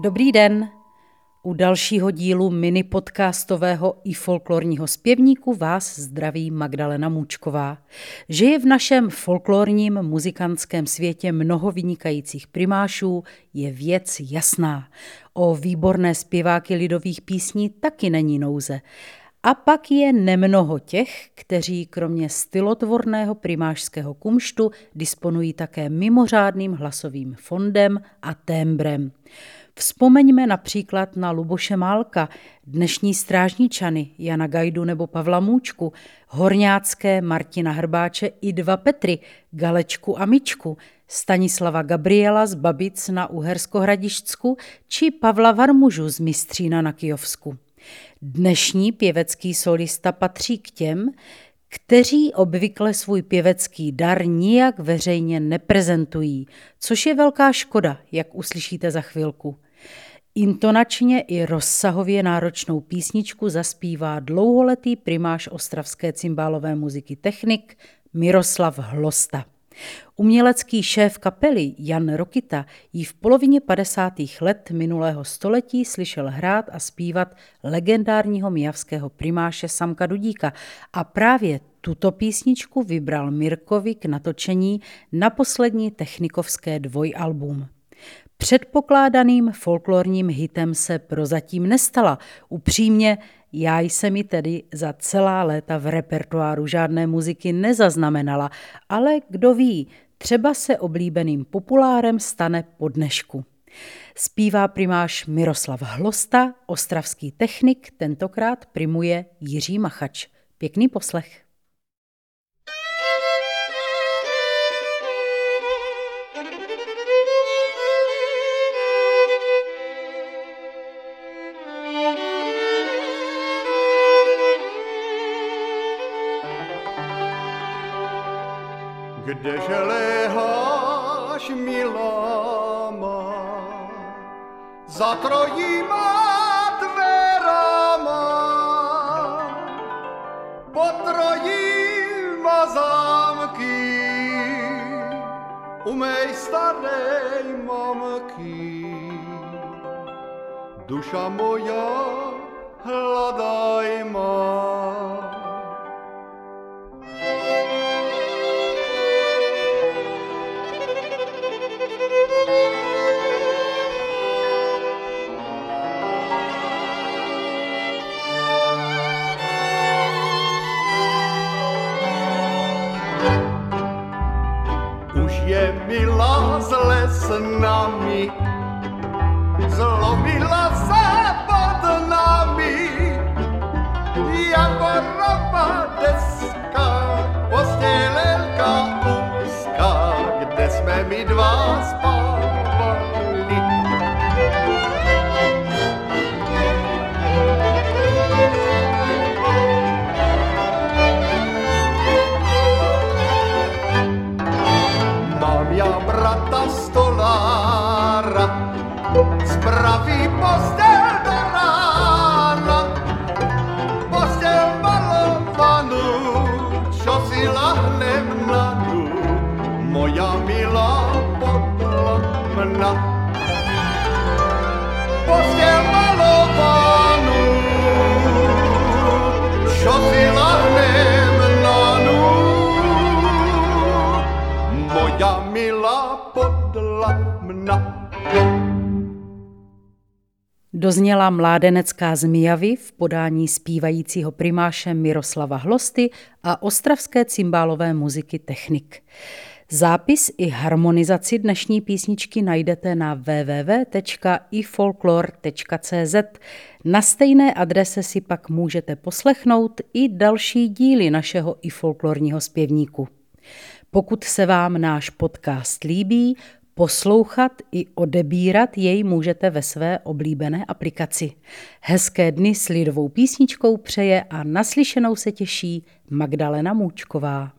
Dobrý den. U dalšího dílu mini podcastového i folklorního zpěvníku vás zdraví Magdalena Můčková. Že je v našem folklorním muzikantském světě mnoho vynikajících primášů, je věc jasná. O výborné zpěváky lidových písní taky není nouze. A pak je nemnoho těch, kteří kromě stylotvorného primářského kumštu disponují také mimořádným hlasovým fondem a témbrem. Vzpomeňme například na Luboše Málka, dnešní strážničany Jana Gajdu nebo Pavla Můčku, Horňácké Martina Hrbáče i dva Petry, Galečku a Mičku, Stanislava Gabriela z Babic na Uhersko-Hradišťsku či Pavla Varmužu z Mistřína na Kijovsku. Dnešní pěvecký solista patří k těm, kteří obvykle svůj pěvecký dar nijak veřejně neprezentují, což je velká škoda, jak uslyšíte za chvilku. Intonačně i rozsahově náročnou písničku zaspívá dlouholetý primáš ostravské cymbálové muziky technik Miroslav Hlosta. Umělecký šéf kapely Jan Rokita ji v polovině 50. let minulého století slyšel hrát a zpívat legendárního mijavského primáše Samka Dudíka a právě tuto písničku vybral Mirkovi k natočení na poslední technikovské dvojalbum. Předpokládaným folklorním hitem se prozatím nestala. Upřímně, já jsem ji tedy za celá léta v repertoáru žádné muziky nezaznamenala, ale kdo ví, třeba se oblíbeným populárem stane po dnešku. Zpívá primáš Miroslav Hlosta, ostravský technik, tentokrát primuje Jiří Machač. Pěkný poslech. Kdeže léháš, milá má, za trojíma dverama, po trojíma zámky, u mej starej mamky. Duša moja, hľadaj má. tsunami. So love me moja brata stolara sprawi postel do rana, postel malowaną, ciosila chlebna tu, moja mila podlomna. Postel podlamna. Dozněla mládenecká zmijavy v podání zpívajícího primáše Miroslava Hlosty a ostravské cymbálové muziky Technik. Zápis i harmonizaci dnešní písničky najdete na www.ifolklor.cz. Na stejné adrese si pak můžete poslechnout i další díly našeho i folklorního zpěvníku. Pokud se vám náš podcast líbí, Poslouchat i odebírat jej můžete ve své oblíbené aplikaci. Hezké dny s lidovou písničkou přeje a naslyšenou se těší Magdalena Můčková.